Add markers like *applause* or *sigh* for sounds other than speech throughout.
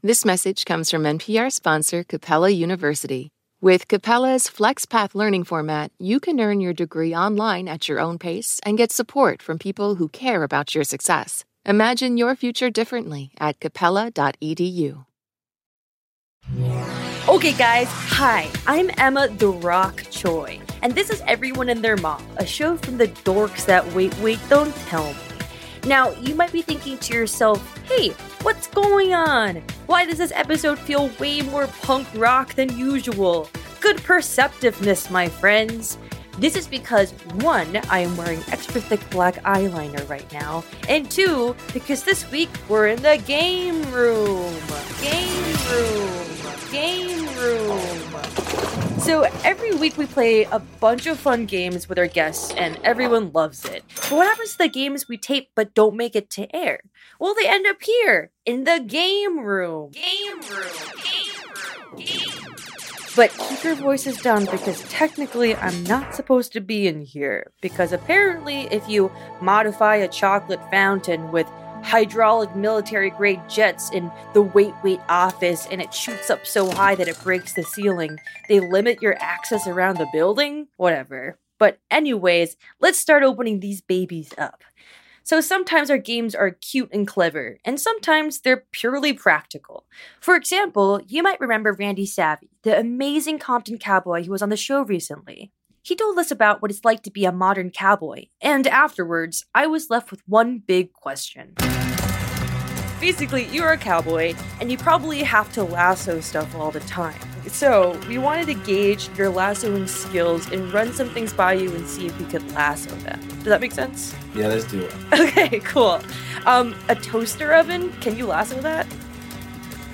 This message comes from NPR sponsor Capella University. With Capella's FlexPath learning format, you can earn your degree online at your own pace and get support from people who care about your success. Imagine your future differently at capella.edu. Okay, guys, hi, I'm Emma The Rock Choi, and this is Everyone and Their Mom, a show from the dorks that wait, wait, don't tell me. Now, you might be thinking to yourself, hey, what's going on? Why does this episode feel way more punk rock than usual? Good perceptiveness, my friends. This is because one, I am wearing extra thick black eyeliner right now, and two, because this week we're in the game room. Game room. Game. So every week we play a bunch of fun games with our guests, and everyone loves it. But what happens to the games we tape but don't make it to air? Well, they end up here in the game room. Game room. Game room. Game room. But keep your voices down because technically I'm not supposed to be in here. Because apparently, if you modify a chocolate fountain with hydraulic military grade jets in the wait wait office and it shoots up so high that it breaks the ceiling. They limit your access around the building? Whatever. But, anyways, let's start opening these babies up. So sometimes our games are cute and clever, and sometimes they're purely practical. For example, you might remember Randy Savvy, the amazing Compton cowboy who was on the show recently. He told us about what it's like to be a modern cowboy, and afterwards, I was left with one big question. Basically, you're a cowboy, and you probably have to lasso stuff all the time. So, we wanted to gauge your lassoing skills and run some things by you and see if we could lasso them. Does that make sense? Yeah, let's do it. *laughs* Okay, cool. Um, a toaster oven, can you lasso that?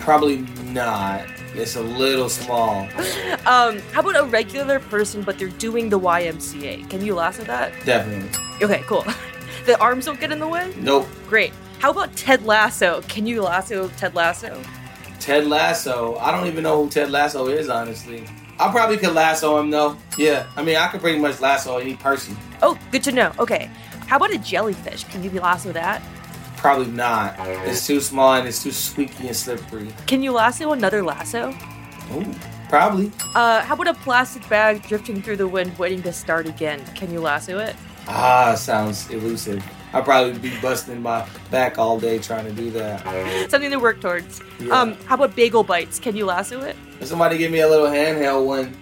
Probably not. It's a little small. Um, how about a regular person, but they're doing the YMCA? Can you lasso that? Definitely. Okay, cool. *laughs* the arms don't get in the way? Nope. Great. How about Ted Lasso? Can you lasso Ted Lasso? Ted Lasso. I don't even know who Ted Lasso is, honestly. I probably could lasso him though. Yeah, I mean, I could pretty much lasso any person. Oh, good to know. Okay. How about a jellyfish? Can you lasso that? Probably not. It's too small and it's too squeaky and slippery. Can you lasso another lasso? Ooh, probably. Uh, how about a plastic bag drifting through the wind waiting to start again? Can you lasso it? Ah, sounds elusive. I'd probably be busting my back all day trying to do that. Something to work towards. Yeah. Um, how about bagel bites? Can you lasso it? If somebody give me a little handheld one,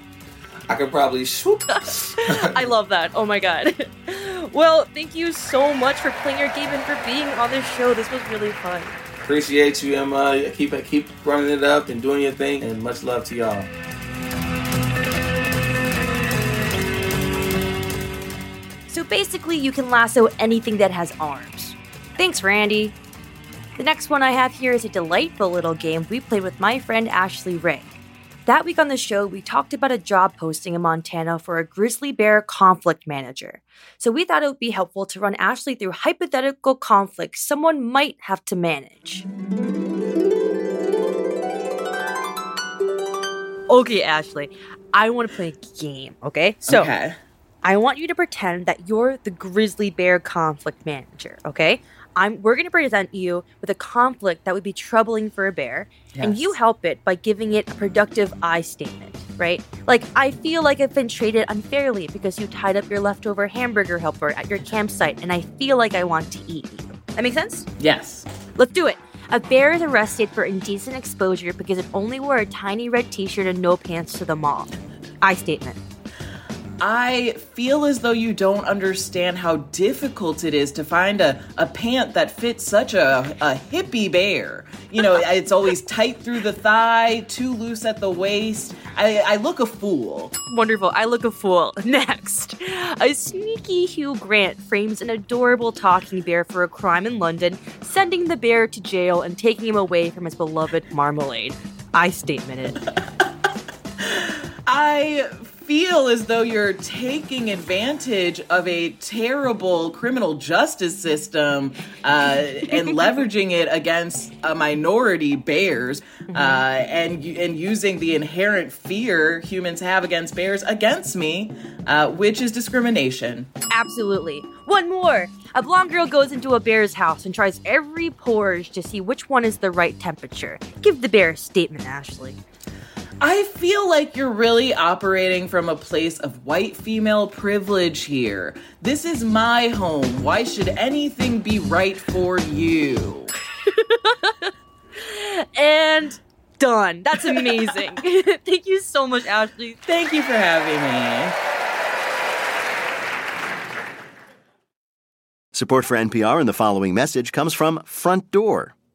I could probably swoop. *laughs* I love that. Oh my god. *laughs* well, thank you so much for playing your game and for being on this show. This was really fun. Appreciate you, Emma. Keep it, keep running it up and doing your thing, and much love to y'all. So basically, you can lasso anything that has arms. Thanks, Randy. The next one I have here is a delightful little game we played with my friend Ashley Ray. That week on the show, we talked about a job posting in Montana for a grizzly bear conflict manager. So we thought it would be helpful to run Ashley through hypothetical conflicts someone might have to manage. Okay, Ashley, I want to play a game, okay? So, okay. I want you to pretend that you're the grizzly bear conflict manager, okay? I'm we're going to present you with a conflict that would be troubling for a bear, and you help it by giving it a productive I statement, right? Like I feel like I've been treated unfairly because you tied up your leftover hamburger helper at your campsite and I feel like I want to eat you. That makes sense? Yes. Let's do it. A bear is arrested for indecent exposure because it only wore a tiny red t-shirt and no pants to the mall. I statement. I feel as though you don't understand how difficult it is to find a, a pant that fits such a, a hippie bear. You know, *laughs* it's always tight through the thigh, too loose at the waist. I, I look a fool. Wonderful. I look a fool. *laughs* Next. A sneaky Hugh Grant frames an adorable talking bear for a crime in London, sending the bear to jail and taking him away from his beloved marmalade. I statement it. *laughs* I feel as though you're taking advantage of a terrible criminal justice system uh, and *laughs* leveraging it against a minority, bears, uh, and and using the inherent fear humans have against bears against me, uh, which is discrimination. Absolutely. One more. A blonde girl goes into a bear's house and tries every porridge to see which one is the right temperature. Give the bear a statement, Ashley. I feel like you're really operating from a place of white female privilege here. This is my home. Why should anything be right for you? *laughs* And done. That's amazing. *laughs* Thank you so much, Ashley. Thank you for having me. Support for NPR and the following message comes from Front Door.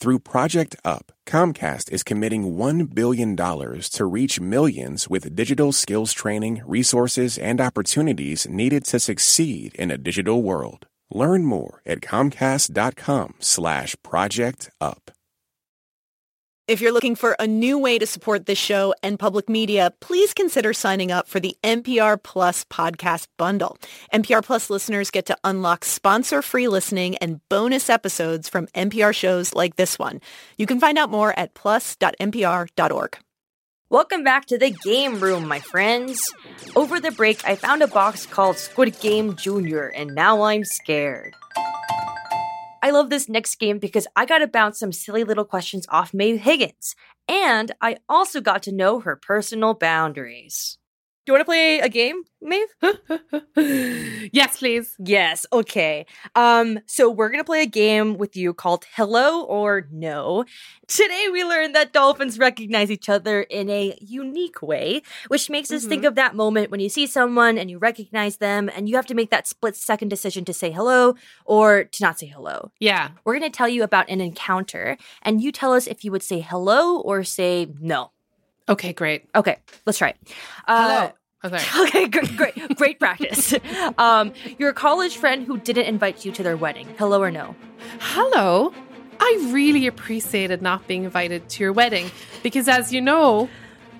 Through Project Up, Comcast is committing $1 billion to reach millions with digital skills training, resources, and opportunities needed to succeed in a digital world. Learn more at comcast.com slash project up. If you're looking for a new way to support this show and public media, please consider signing up for the NPR Plus podcast bundle. NPR Plus listeners get to unlock sponsor-free listening and bonus episodes from NPR shows like this one. You can find out more at plus.npr.org. Welcome back to the game room, my friends. Over the break, I found a box called Squid Game Junior, and now I'm scared. I love this next game because I got to bounce some silly little questions off Maeve Higgins, and I also got to know her personal boundaries. Do you want to play a game, Maeve? *laughs* yes, please. Yes, okay. Um, so we're gonna play a game with you called Hello or No. Today we learned that dolphins recognize each other in a unique way, which makes us think of that moment when you see someone and you recognize them and you have to make that split second decision to say hello or to not say hello. Yeah. We're gonna tell you about an encounter, and you tell us if you would say hello or say no. Okay, great. Okay, let's try it. Uh, Hello. Sorry. Okay, *laughs* great, great, great practice. *laughs* Um, your college friend who didn't invite you to their wedding. Hello or no? Hello. I really appreciated not being invited to your wedding because, as you know,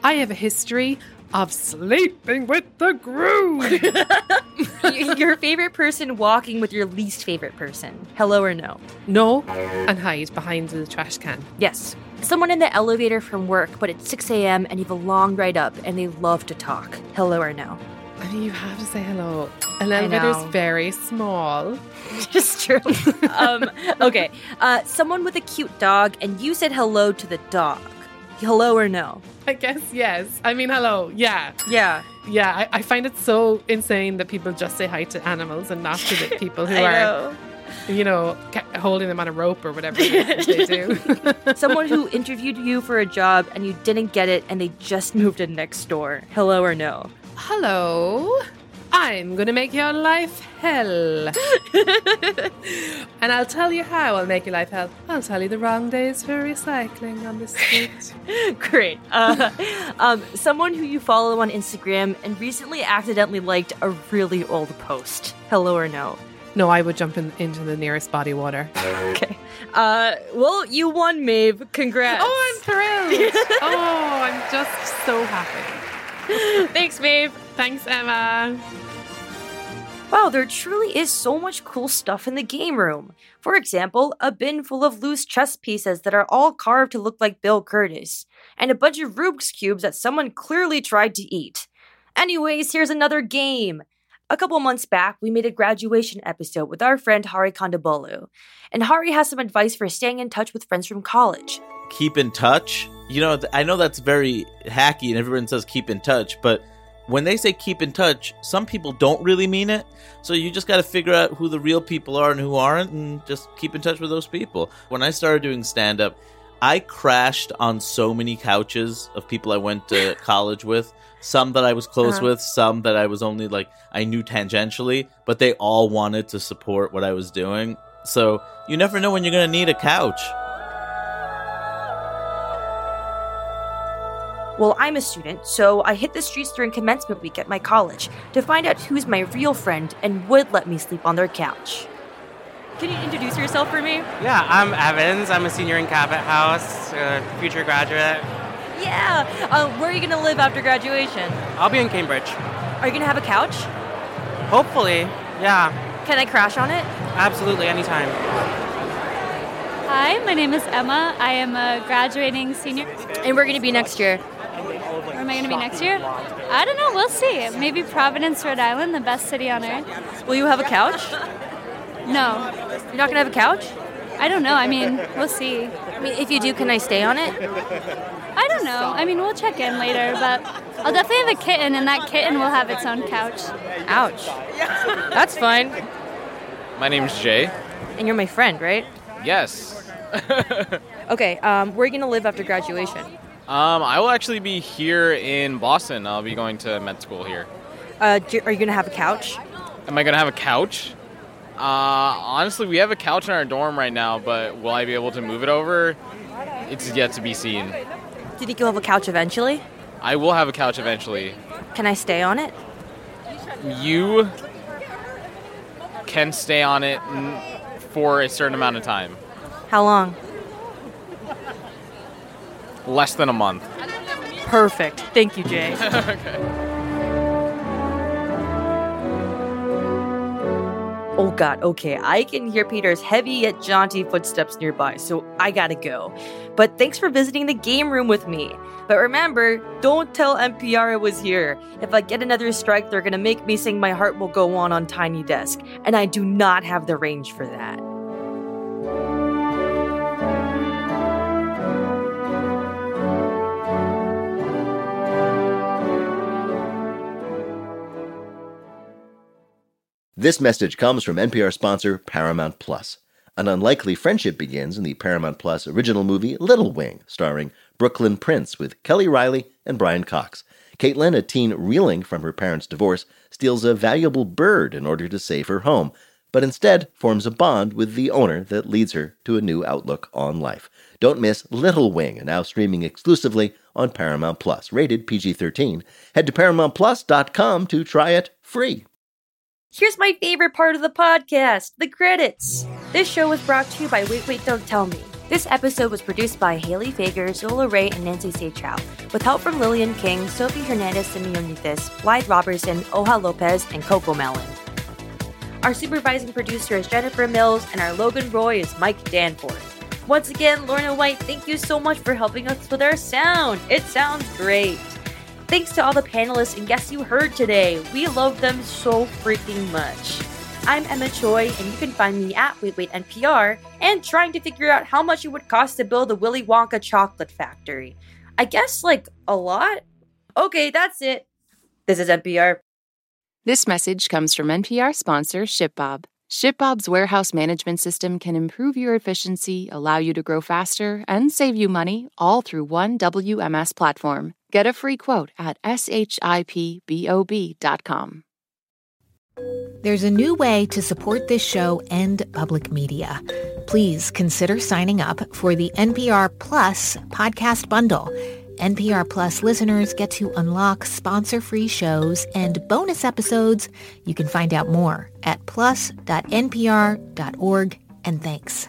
I have a history of sleeping with the groom. *laughs* Your favorite person walking with your least favorite person. Hello or no? no, and hide behind the trash can. Yes. Someone in the elevator from work, but it's 6 a.m. and you have a long ride up and they love to talk. Hello or no? I mean, you have to say hello. An I elevator's very small. *laughs* Just true. um, okay. Uh, someone with a cute dog and you said hello to the dog. Hello or no? I guess yes. I mean, hello. Yeah, Yeah. yeah. I, I find it so insane that people just say hi to animals and not to the people who *laughs* are, know. you know, holding them on a rope or whatever it is that they do. *laughs* Someone who interviewed you for a job and you didn't get it and they just moved in next door. Hello or no? Hello. I'm gonna make your life hell. *laughs* and I'll tell you how I'll make your life hell. I'll tell you the wrong days for recycling on the street. *laughs* Great. Uh, *laughs* um, someone who you follow on Instagram and recently accidentally liked a really old post. Hello or no? no, I would jump in, into the nearest body water. Okay. Uh, well, you won, Maeve. Congrats. Oh, I'm thrilled. oh, I'm just so happy. Thanks, Maeve. Thanks, Emma. Wow, there truly is so much cool stuff in the game room. For example, a bin full of loose chess pieces that are all carved to look like Bill Kurtis, and a bunch of Rubik's Cubes that someone clearly tried to eat. Anyways, here's another game. A couple months back, we made a graduation episode with our friend Hari Kondabolu, and Hari has some advice for staying in touch with friends from college. keep in touch. You know, I know that's very hacky and everyone says keep in touch, but when they say keep in touch, some people don't really mean it. So you just got to figure out who the real people are and who aren't and just keep in touch with those people. When I started doing stand up, I crashed on so many couches of people I went to *laughs* college with. Some that I was close Uh-huh. with, some that I was only like I knew tangentially, but they all wanted to support what I was doing. So you never know when you're gonna need a couch. Well, I'm a student, so I hit the streets during commencement week at my college to find out who's my real friend and would let me sleep on their couch. Can you introduce yourself for me? Yeah, I'm Evans. I'm a senior in Cabot House, a future graduate. Yeah. Uh, where are you gonna live after graduation? I'll be in Cambridge. Are you gonna have a couch? Hopefully. Yeah, Can I crash on it? absolutely, anytime. Hi, my name is Emma. I am a graduating senior. And we're gonna be next year. Where am I going to be next year? I don't know. We'll see. Maybe Providence, Rhode Island, the best city on earth. Will you have a couch? No, You're not gonna have a couch? I don't know. I mean, we'll see. I mean, if you do, can I stay on it? I don't know. I mean, we'll check in later, but I'll definitely have a kitten, and that kitten will have its own couch. Ouch. *laughs* That's fine. My name's Jay. And you're my friend, right? Yes. *laughs* Okay. Um, where are you gonna live after graduation? Um, I will actually be here in Boston. I'll be going to med school here. Uh, do- are you gonna have a couch? Am I gonna have a couch? Uh, honestly, we have a couch in our dorm right now, but will I be able to move it over? It's yet to be seen. Do you think you'll have a couch eventually? I will have a couch eventually. Can I stay on it? You can stay on it n- for a certain amount of time, How long? Less than a month. Perfect. Thank you, Jay. *laughs* Oh god, okay. I can hear Peter's heavy yet jaunty footsteps nearby, so I gotta go. But thanks for visiting the game room with me. But remember, don't tell NPR I was here. If I get another strike, they're gonna make me sing My Heart Will Go On on Tiny Desk, and I do not have the range for that. This message comes from NPR sponsor Paramount Plus. An unlikely friendship begins in the Paramount Plus original movie Little Wing, starring Brooklyn Prince with Kelly Reilly and Brian Cox. Caitlin, a teen reeling from her parents' divorce, steals a valuable bird in order to save her home, but instead forms a bond with the owner that leads her to a new outlook on life. Don't miss Little Wing, now streaming exclusively on Paramount Plus, rated PG 13. Head to ParamountPlus.com to try it free. Here's my favorite part of the podcast the credits. This show was brought to you by Wait, Wait, Don't Tell Me. This episode was produced by Haley Fager, Zola Ray, and Nancy Saechao, with help from Lillian King, Sophie Hernandez Simeonitis, Blythe Robertson, Oha Lopez, and Coco Melon. Our supervising producer is Jennifer Mills, and our Logan Roy is Mike Danforth. Once again, Lorna White, thank you so much for helping us with our sound. It sounds great. Thanks to all the panelists and guests you heard today. We love them so freaking much. I'm Emma Choi, and you can find me at Wait Wait NPR and trying to figure out how much it would cost to build a Willy Wonka chocolate factory. I guess like a lot? Okay, that's it. This is NPR. This message comes from NPR sponsor ShipBob. ShipBob's warehouse management system can improve your efficiency, allow you to grow faster, and save you money all through one WMS platform. Get a free quote at shipbob.com. There's a new way to support this show and public media. Please consider signing up for the NPR Plus podcast bundle. NPR Plus listeners get to unlock sponsor-free shows and bonus episodes. You can find out more at plus.npr.org and thanks.